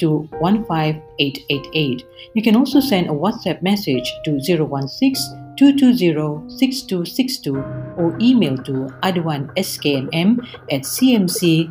to 15888. You can also send a WhatsApp message to 016 220 6262 or email to aduanskmm at cmc.gov.my.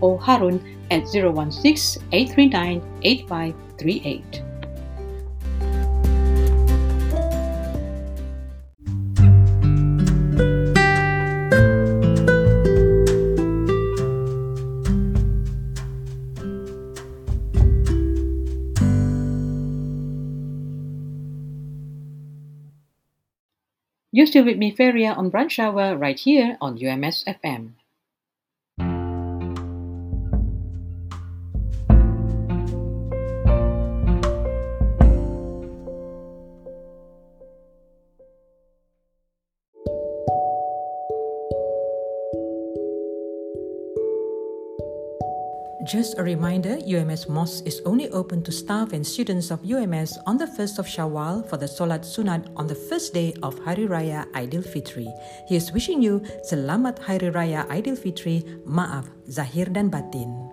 or Harun at 016 839 8538. You're still with me, Feria, on Brunch Hour right here on UMS FM. Just a reminder, UMS Mosque is only open to staff and students of UMS on the 1st of Shawwal for the Solat Sunat on the first day of Hari Raya Aidilfitri. Here's wishing you Selamat Hari Raya Aidilfitri, Maaf Zahir dan Batin.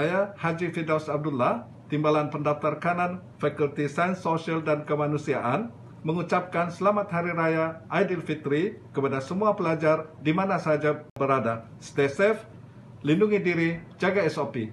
Saya Haji Fidaus Abdullah, Timbalan Pendaftar Kanan Fakulti Sains Sosial dan Kemanusiaan, mengucapkan Selamat Hari Raya Aidilfitri kepada semua pelajar di mana saja berada. Stay safe, lindungi diri, jaga SOP.